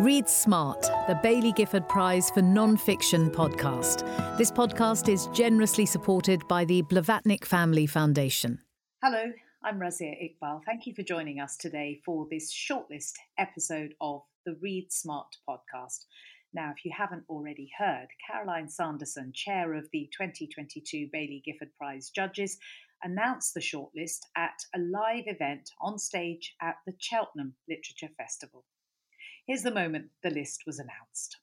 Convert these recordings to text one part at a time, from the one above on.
Read Smart, the Baillie Gifford Prize for Non-Fiction podcast. This podcast is generously supported by the Blavatnik Family Foundation. Hello, I'm Razia Iqbal. Thank you for joining us today for this shortlist episode of the Read Smart podcast. Now, if you haven't already heard, Caroline Sanderson, chair of the 2022 Baillie Gifford Prize judges, announced the shortlist at a live event on stage at the Cheltenham Literature Festival. Here's the moment the list was announced.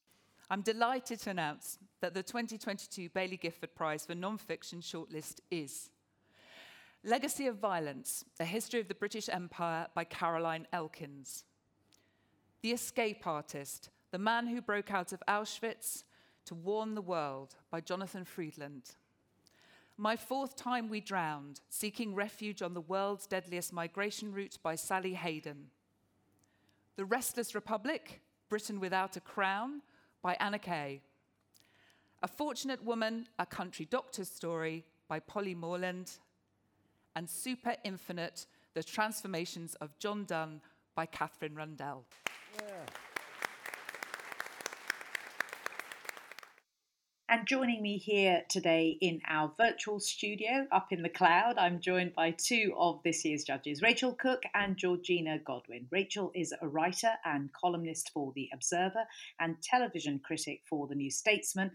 I'm delighted to announce that the 2022 Baillie Gifford Prize for Non-Fiction shortlist is Legacy of Violence, A History of the British Empire by Caroline Elkins. The Escape Artist, The Man Who Broke Out of Auschwitz to Warn the World by Jonathan Freedland. My Fourth Time We Drowned, Seeking Refuge on the World's Deadliest Migration Route by Sally Hayden. The Restless Republic, Britain Without a Crown by Anna Keay. A Fortunate Woman, A Country Doctor's Story by Polly Morland. And Super Infinite, The Transformations of John Donne by Katherine Rundell. Yeah. And joining me here today in our virtual studio up in the cloud, I'm joined by two of this year's judges, Rachel Cooke and Georgina Godwin. Rachel is a writer and columnist for The Observer and television critic for The New Statesman,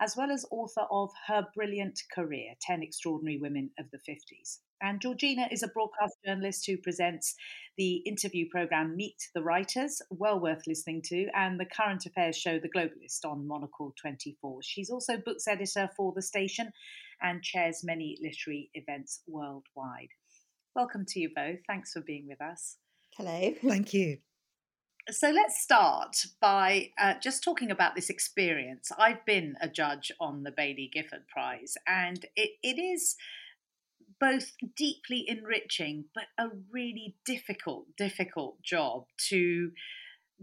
as well as author of Her Brilliant Career 10 Extraordinary Women of the 50s. And Georgina is a broadcast journalist who presents the interview program Meet the Writers, well worth listening to, and the current affairs show The Globalist on Monocle 24. She's also books editor for the station and chairs many literary events worldwide. Welcome to you both. Thanks for being with us. Hello. Thank you. So let's start by uh, just talking about this experience. I've been a judge on the Baillie Gifford Prize, and it, it is both deeply enriching but a really difficult, difficult job to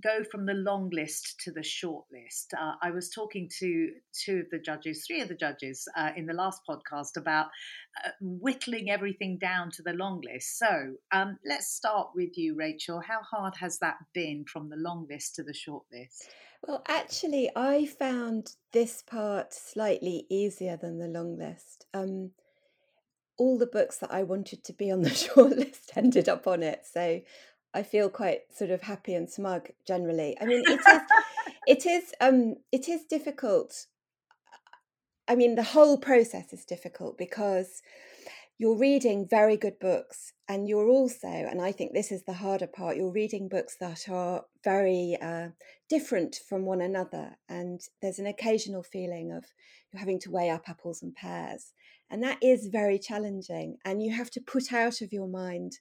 go from the long list to the short list. Uh, I was talking to two of the judges, three of the judges uh, in the last podcast about uh, whittling everything down to the long list. So um, let's start with you, Rachel. How hard has that been from the long list to the short list? Well, actually, I found this part slightly easier than the long list. Um, all the books that I wanted to be on the shortlist ended up on it. So I feel quite sort of happy and smug generally. I mean, it is, it is, um, it is difficult. I mean, the whole process is difficult because you're reading very good books and you're also and i think this is the harder part you're reading books that are very uh, different from one another and there's an occasional feeling of you're having to weigh up apples and pears and that is very challenging and you have to put out of your mind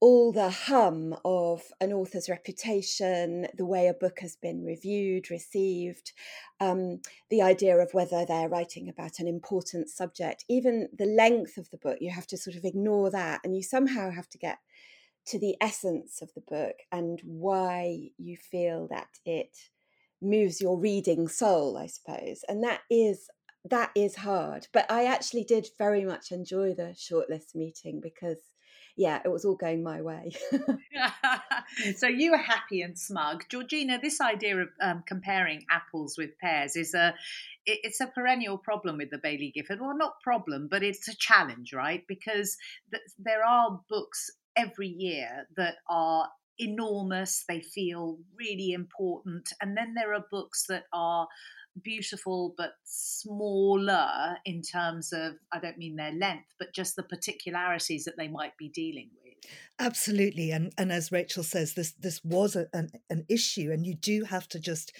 all the hum of an author's reputation, the way a book has been reviewed, received, um, the idea of whether they're writing about an important subject, even the length of the book, you have to sort of ignore that and you somehow have to get to the essence of the book and why you feel that it moves your reading soul, I suppose. And that is that is hard. But I actually did very much enjoy the shortlist meeting because yeah, it was all going my way. so you were happy and smug, Georgina. This idea of um, comparing apples with pears is a it's a perennial problem with the Baillie Gifford. Well, not problem, but it's a challenge, right? Because th- there are books every year that are enormous. They feel really important, and then there are books that are beautiful but smaller in terms of I don't mean their length, but just the particularities that they might be dealing with. Absolutely, and and as Rachel says, this this was a, an an issue, and you do have to just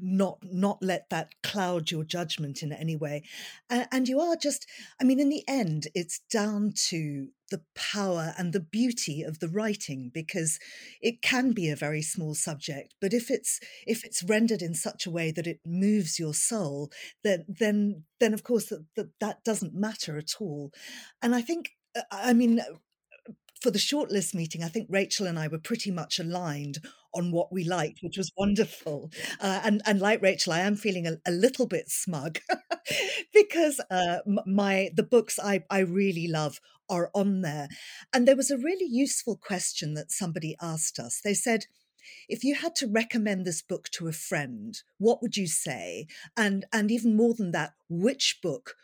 not not let that cloud your judgment in any way, and, and you are just. I mean, in the end, it's down to the power and the beauty of the writing because it can be a very small subject but if it's if it's rendered in such a way that it moves your soul then then then of course that that, that doesn't matter at all. And i think uh, i mean for the shortlist meeting, I think Rachel and I were pretty much aligned on what we liked, which was wonderful. Uh, and and like Rachel, I am feeling a, a little bit smug because uh, my the books I I really love are on there. And there was a really useful question that somebody asked us. They said, if you had to recommend this book to a friend, what would you say? And and even more than that, which book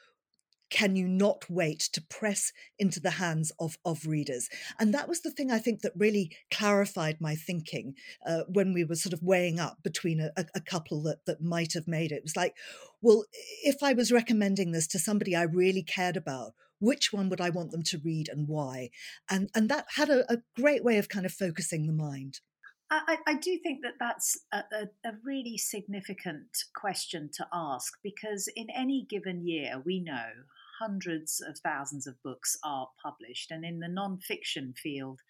can you not wait to press into the hands of, of readers? And that was the thing I think that really clarified my thinking uh, when we were sort of weighing up between a, a, couple that, that might have made it. It was like, well, if I was recommending this to somebody I really cared about, which one would I want them to read and why? And, and that had a, a great way of kind of focusing the mind. I, I, do think that that's a, a, a, really significant question to ask because in any given year, we know hundreds of thousands of books are published. And in the non-fiction field,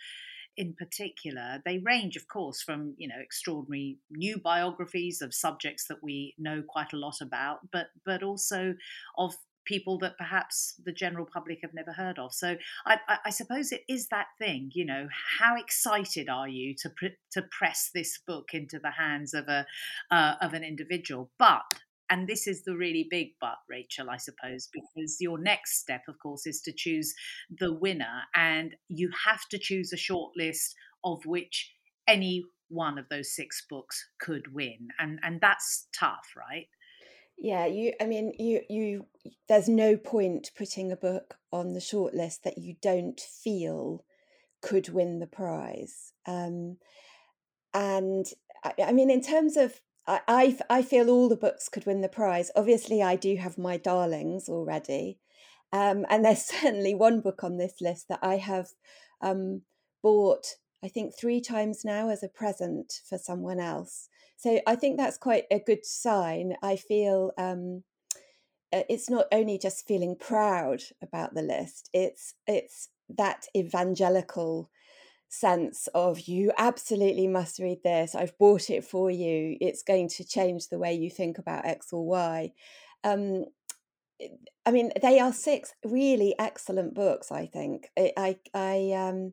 in particular, they range, of course, from you know extraordinary new biographies of subjects that we know quite a lot about, but but also of people that perhaps the general public have never heard of. So I, I, suppose it is that thing, you know, how excited are you to pr- to press this book into the hands of a uh, of an individual? But and this is the really big but, Rachel, I suppose, because your next step, of course, is to choose the winner. And you have to choose a short list of which any one of those six books could win. And and that's tough, right? Yeah, you I mean you you there's no point putting a book on the short list that you don't feel could win the prize. Um and I mean in terms of I, I, feel all the books could win the prize. Obviously, I do have my darlings already. Um, and there's certainly one book on this list that I have um, bought, I think, three times now as a present for someone else. So I think that's quite a good sign. I feel um, uh, it's not only just feeling proud about the list; it's it's that evangelical sense of you absolutely must read this i've bought it for you it's going to change the way you think about x or y. Um, i mean they are six really excellent books i think. I i um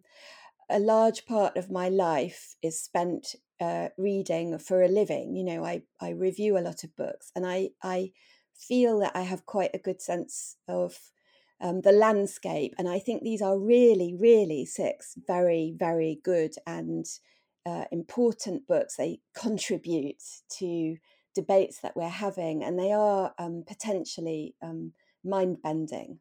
a large part of my life is spent uh, reading for a living you know i i review a lot of books and i i feel that i have quite a good sense of um, the landscape. And I think these are really, really six very, very good and uh, important books. They contribute to debates that we're having, and they are um, potentially um, mind bending.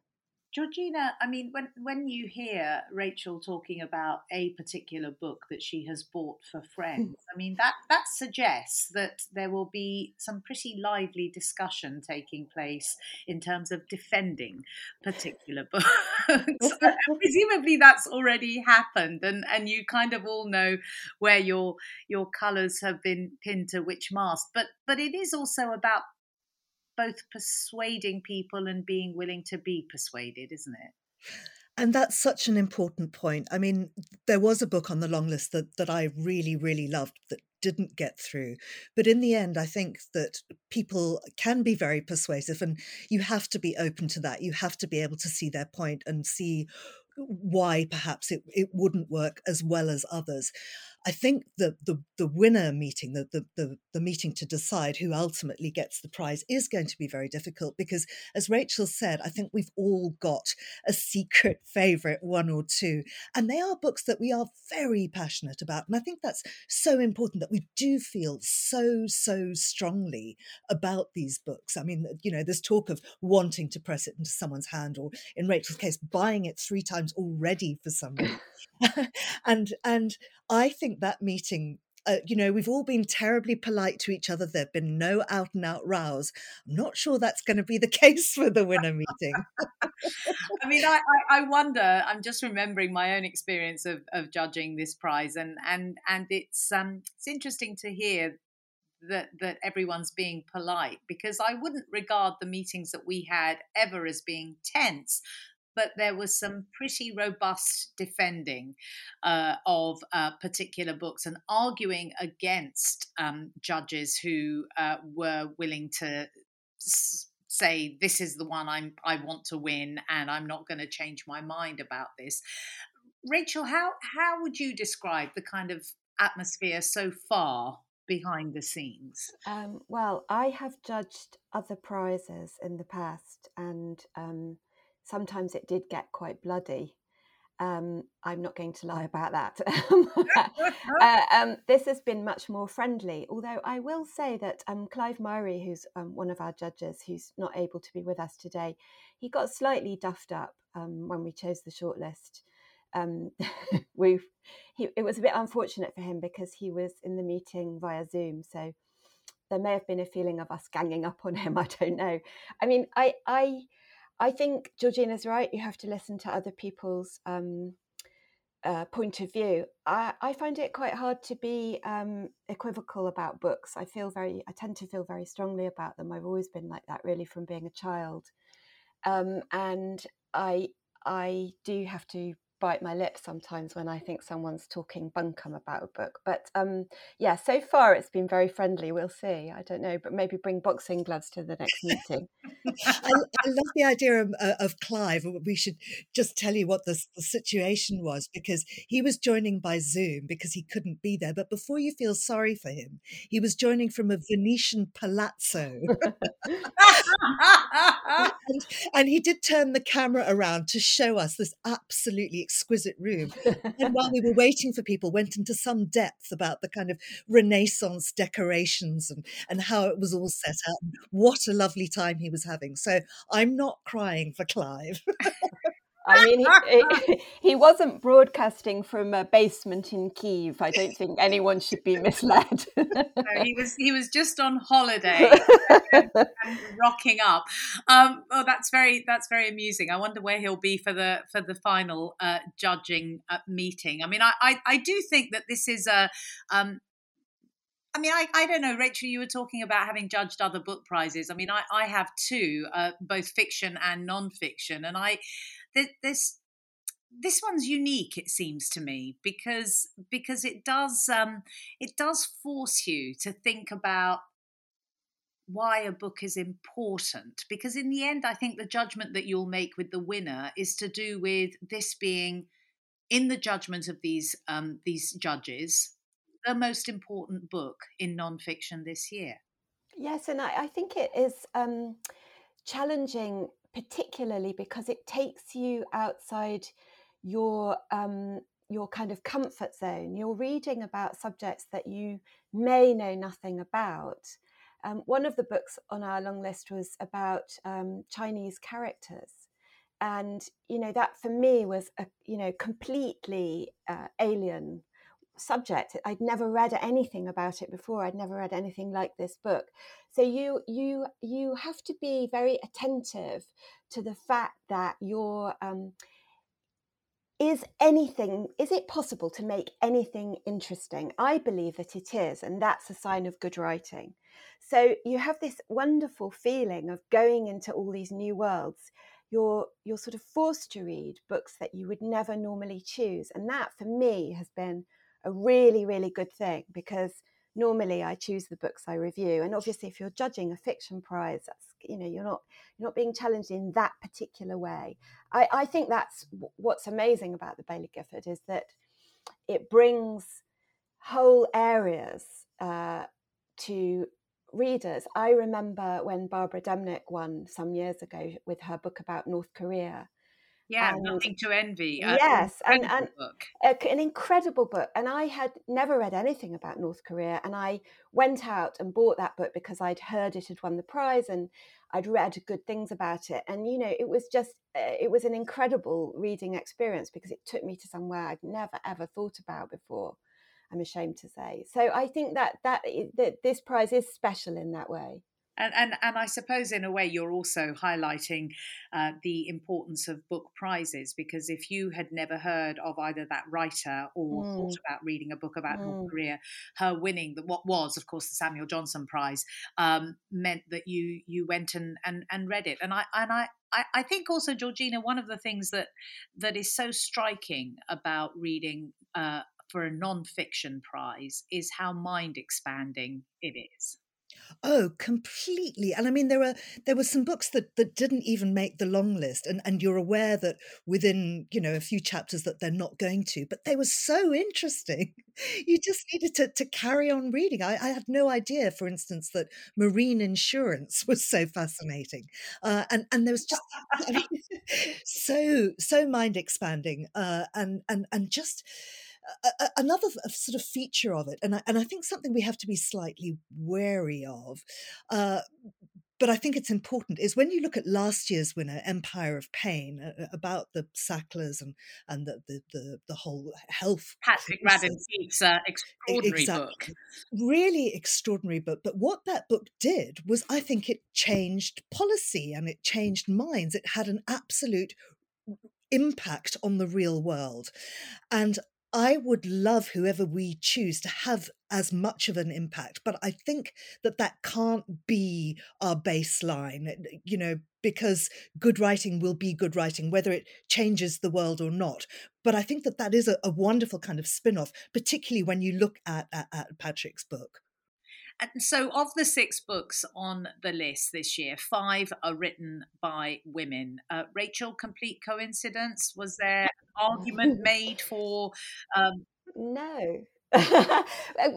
Georgina, I mean, when when you hear Rachel talking about a particular book that she has bought for hmm. friends, I mean that that suggests that there will be some pretty lively discussion taking place in terms of defending particular books. presumably, that's already happened, and and you kind of all know where your your colours have been pinned to which mast. But but it is also about both persuading people and being willing to be persuaded, isn't it? And that's such an important point. I mean, there was a book on the long list that, that I really, really loved that didn't get through. But in the end, I think that people can be very persuasive, and you have to be open to that. You have to be able to see their point and see why perhaps it, it wouldn't work as well as others. I think the the, the winner meeting, the, the, the the meeting to decide who ultimately gets the prize, is going to be very difficult because, as Rachel said, I think we've all got a secret favorite, one or two, and they are books that we are very passionate about, and I think that's so important that we do feel so so strongly about these books. I mean, you know, there's talk of wanting to press it into someone's hand, or in Rachel's case, buying it three times already for someone, and and I think that meeting uh, you know, we've all been terribly polite to each other. There have been no out and out rows. I'm not sure that's going to be the case for the winner meeting. I mean, I, I, I, wonder. I'm just remembering my own experience of, of judging this prize, and and and it's um it's interesting to hear that that everyone's being polite because I wouldn't regard the meetings that we had ever as being tense but there was some pretty robust defending uh, of uh, particular books and arguing against um, judges who uh, were willing to s- say this is the one I'm I want to win and I'm not going to change my mind about this. Rachel, how how would you describe the kind of atmosphere so far behind the scenes? Um, well, I have judged other prizes in the past, and um, sometimes it did get quite bloody. Um, I'm not going to lie about that. uh, um, this has been much more friendly, although I will say that um, Clive Myrie, who's um, one of our judges, who's not able to be with us today, he got slightly duffed up um, when we chose the shortlist. Um, we it was a bit unfortunate for him because he was in the meeting via Zoom, so there may have been a feeling of us ganging up on him. I don't know. I mean, I I I think Georgina's right. You have to listen to other people's um, uh, point of view. I, I, find it quite hard to be um, equivocal about books. I feel very, I tend to feel very strongly about them. I've always been like that, really, from being a child, um, and I I do have to bite my lip sometimes when I think someone's talking bunkum about a book. But um, yeah, so far it's been very friendly. We'll see. I don't know, but maybe bring boxing gloves to the next meeting. I, I, love the idea of, uh, of, Clive. We should just tell you what the, the situation was because he was joining by Zoom because he couldn't be there. But before you feel sorry for him, he was joining from a Venetian palazzo. and, and he did turn the camera around to show us this absolutely exquisite room. and while we were waiting for people, went into some depth about the kind of Renaissance decorations and, and how it was all set up. What a lovely time he was having. So I'm not crying for Clive. I mean, he, he, wasn't broadcasting from a basement in Kiev. I don't think anyone should be misled. no, he was he was just on holiday and, and rocking up. Um, oh, that's very that's very amusing. I wonder where he'll be for the for the final uh, judging uh, meeting. I mean, I, I, I do think that this is a um, I mean, I, I don't know, Rachel, you were talking about having judged other book prizes. I mean, I, I have two, uh, both fiction and non-fiction. And I, this this one's unique it seems to me because because it does um, it does force you to think about why a book is important because in the end i think the judgment that you'll make with the winner is to do with this being in the judgment of these um, these judges the most important book in nonfiction this year. Yes and i, I think it is um, challenging particularly because it takes you outside your um, your kind of comfort zone. You're reading about subjects that you may know nothing about. Um, one of the books on our long list was about um, Chinese characters, and you know that for me was a you know completely uh, alien subject i'd never read anything about it before i'd never read anything like this book. So you you you have to be very attentive to the fact that you're um, is anything is it possible to make anything interesting? I believe that it is and that's a sign of good writing. So you have this wonderful feeling of going into all these new worlds. You're you're sort of forced to read books that you would never normally choose and that for me has been a really, really good thing because normally I choose the books I review. And obviously, if you're judging a fiction prize, that's you know you're not you're not being challenged in that particular way. I, I think that's what's amazing about the Baillie Gifford is that it brings whole areas uh, to readers. I remember when Barbara Demick won some years ago with her book about North Korea yeah, and, nothing to envy. yes, an and, and an incredible book. And I had never read anything about North Korea, and I went out and bought that book because I'd heard it had won the prize and I'd read good things about it. And you know, it was just uh, it was an incredible reading experience because it took me to somewhere I'd never ever thought about before. I'm ashamed to say. So I think that that that this prize is special in that way. And, and, and I suppose, in a way, you're also highlighting uh, the importance of book prizes because if you had never heard of either that writer or mm. thought about reading a book about mm. North Korea, her winning the, what was, of course, the Samuel Johnson Prize um, meant that you you went and, and, and read it. And I and I, I, think also, Georgina, one of the things that that is so striking about reading uh, for a non-fiction prize is how mind expanding it is. Oh, completely. And I mean, there were there were some books that that didn't even make the long list, and and you're aware that within you know a few chapters that they're not going to, but they were so interesting. You just needed to to carry on reading. I, I had no idea, for instance, that marine insurance was so fascinating, uh, and and there was just so so mind expanding, uh, and and and just another sort of feature of it, and I, and I think something we have to be slightly wary of, uh, but I think it's important is when you look at last year's winner, Empire of Pain, uh, about the Sacklers and and the the the, the whole health. Patrick Radden Keefe's uh, extraordinary exactly. book, really extraordinary book. But what that book did was, I think, it changed policy and it changed minds. It had an absolute impact on the real world. And I would love whoever we choose to have as much of an impact, but I think that that can't be our baseline, you know, because good writing will be good writing, whether it changes the world or not. But I think that that is a, a wonderful kind of spin off, particularly when you look at, at, at Patrick's book. And so, of the six books on the list this year, five are written by women. Uh, Rachel, complete coincidence? Was there argument made for? Um... No.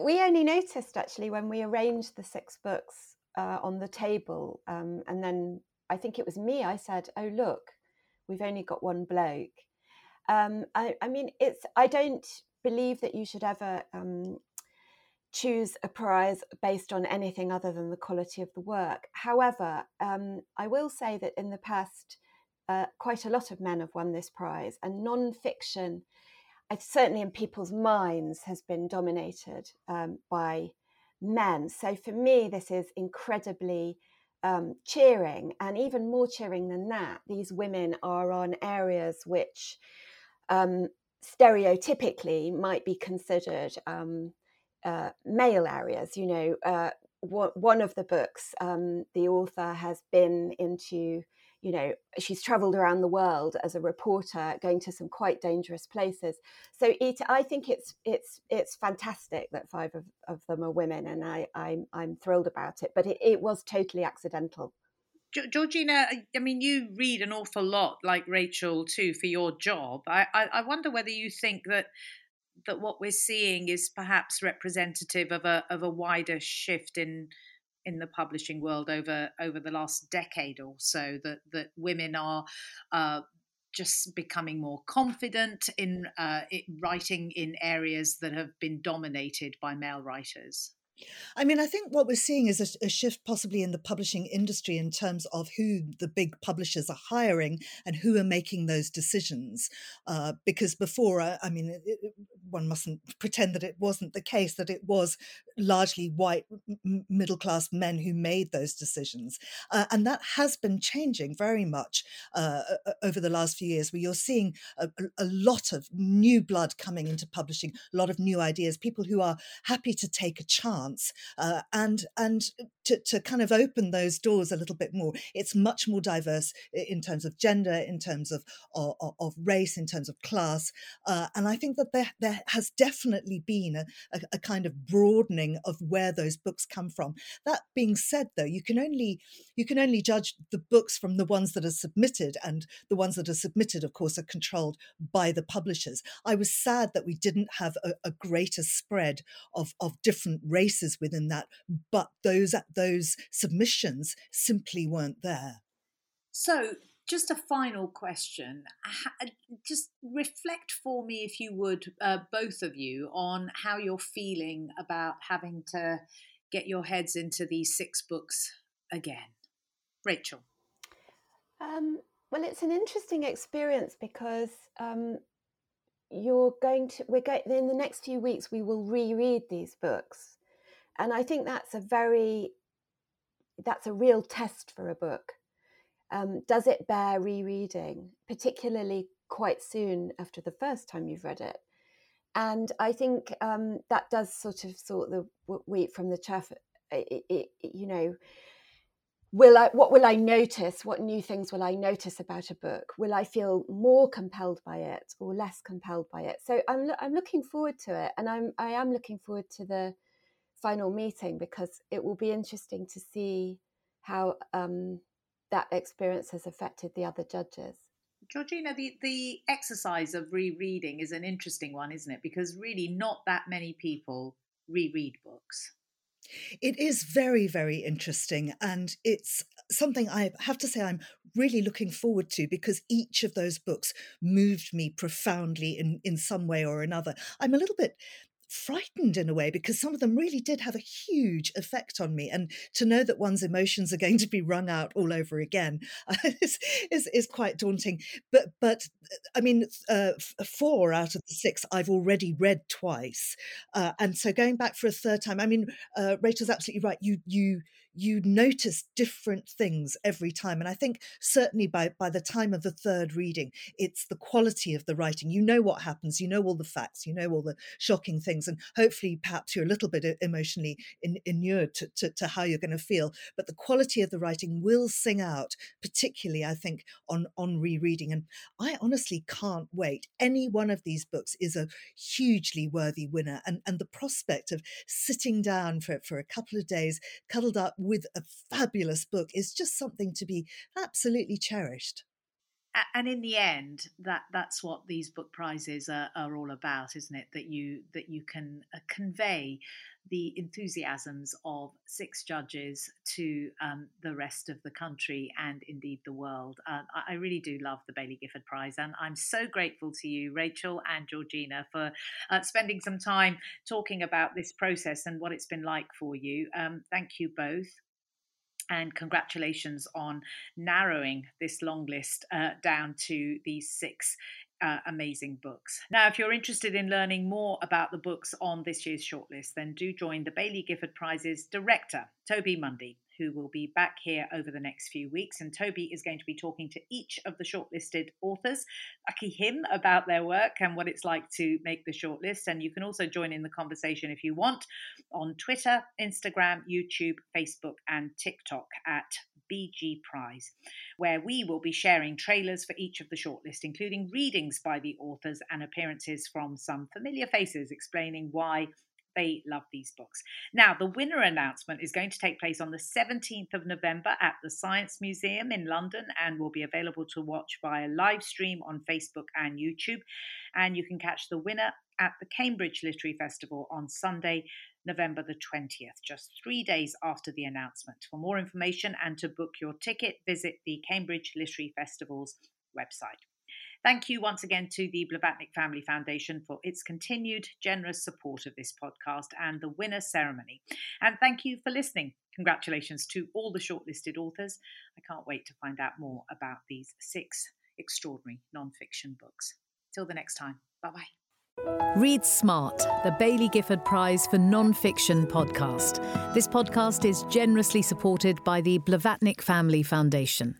we only noticed actually when we arranged the six books uh, on the table. Um, and then I think it was me, I said, Oh, look, we've only got one bloke. Um, I, I, mean, it's, I don't believe that you should ever um, choose a prize based on anything other than the quality of the work. However, um, I will say that in the past, uh, quite a lot of men have won this prize, and non-fiction, certainly in people's minds, has been dominated um, by men. So for me, this is incredibly um, cheering, and even more cheering than that, these women are on areas which um, stereotypically might be considered um, uh, male areas. You know, uh, one of the books, um, the author has been into, you know, she's traveled around the world as a reporter, going to some quite dangerous places. So it, I think it's it's it's fantastic that five of, of them are women, and I I'm I'm thrilled about it. But it, it was totally accidental. Georgina, I mean, you read an awful lot, like Rachel, too, for your job. I, I, I wonder whether you think that that what we're seeing is perhaps representative of a of a wider shift in in the publishing world over over the last decade or so that that women are uh, just becoming more confident in uh, writing in areas that have been dominated by male writers. I mean, I think what we're seeing is a, a, shift possibly in the publishing industry in terms of who the big publishers are hiring and who are making those decisions. Uh, because before, uh, I mean, it, it, one mustn't pretend that it wasn't the case, that it was largely white m- middle class men who made those decisions. Uh, and that has been changing very much uh, over the last few years, where you're seeing a, a lot of new blood coming into publishing, a lot of new ideas, people who are happy to take a chance uh, and and to, to kind of open those doors a little bit more. It's much more diverse in terms of gender, in terms of of, of race, in terms of class, uh, and I think that there there has definitely been a, a, a kind of broadening of where those books come from. That being said, though, you can only you can only judge the books from the ones that are submitted, and the ones that are submitted, of course, are controlled by the publishers. I was sad that we didn't have a, a greater spread of of different races within that, but those those submissions simply weren't there. So, just a final question. Just reflect for me, if you would, uh, both of you, on how you're feeling about having to get your heads into these six books again. Rachel. Um, well, it's an interesting experience because um, you're going to we're going in the next few weeks we will reread these books and i think that's a very that's a real test for a book um, does it bear rereading particularly quite soon after the first time you've read it and i think um, that does sort of sort the wheat from the chaff it, it, you know will I, what will I notice? What new things will I notice about a book? Will I feel more compelled by it or less compelled by it? So I'm, I'm looking forward to it, and I'm I am looking forward to the final meeting because it will be interesting to see how um, that experience has affected the other judges. Georgina, the, the exercise of rereading is an interesting one, isn't it? Because really, not that many people reread books. It is very, very interesting. And it's something I have to say I'm really looking forward to because each of those books moved me profoundly in, in some way or another. I'm a little bit frightened in a way because some of them really did have a huge effect on me. And to know that one's emotions are going to be wrung out all over again uh, is, is, is quite daunting. But but i mean uh, four out of the six i've already read twice. Uh, and so going back for a third time i mean uh, rachel's absolutely right. You you you notice different things every time. And I think certainly by, by the time of the third reading, it's the quality of the writing. You know what happens, you know all the facts, you know all the shocking things, and hopefully perhaps you're a little bit emotionally in, inured to, to, to how you're going to feel. But the quality of the writing will sing out, particularly, I think, on, on rereading. And I honestly can't wait. Any one of these books is a hugely worthy winner. And, and the prospect of sitting down for, for a couple of days, cuddled up with a fabulous book is just something to be absolutely cherished. And in the end that that's what these book prizes are, are all about isn't it? That you that you can uh, convey the enthusiasms of six judges to um, the rest of the country and indeed the world. Uh, I, I, really do love the Baillie Gifford Prize, and I'm so grateful to you, Rachel and Georgina, for uh, spending some time talking about this process and what it's been like for you. Um, thank you both and congratulations on narrowing this long list uh, down to these six uh, amazing books. Now, if you're interested in learning more about the books on this year's shortlist, then do join the Baillie Gifford Prize's director, Toby Mundy, who will be back here over the next few weeks. And Toby is going to be talking to each of the shortlisted authors, lucky him, about their work and what it's like to make the shortlist. And you can also join in the conversation if you want on Twitter, Instagram, YouTube, Facebook, and TikTok at BG Prize, where we will be sharing trailers for each of the shortlist, including readings by the authors and appearances from some familiar faces explaining why they love these books. Now, the winner announcement is going to take place on the 17th of November at the Science Museum in London and will be available to watch via live stream on Facebook and YouTube. And you can catch the winner at the Cambridge Literary Festival on Sunday, November the 20th, just three days after the announcement. For more information and to book your ticket, visit the Cambridge Literary Festival's website. Thank you once again to the Blavatnik Family Foundation for its continued generous support of this podcast and the winner ceremony. And thank you for listening. Congratulations to all the shortlisted authors. I can't wait to find out more about these six extraordinary non-fiction books. Till the next time, bye bye. Read Smart, the Baillie Gifford Prize for Non-Fiction podcast. This podcast is generously supported by the Blavatnik Family Foundation.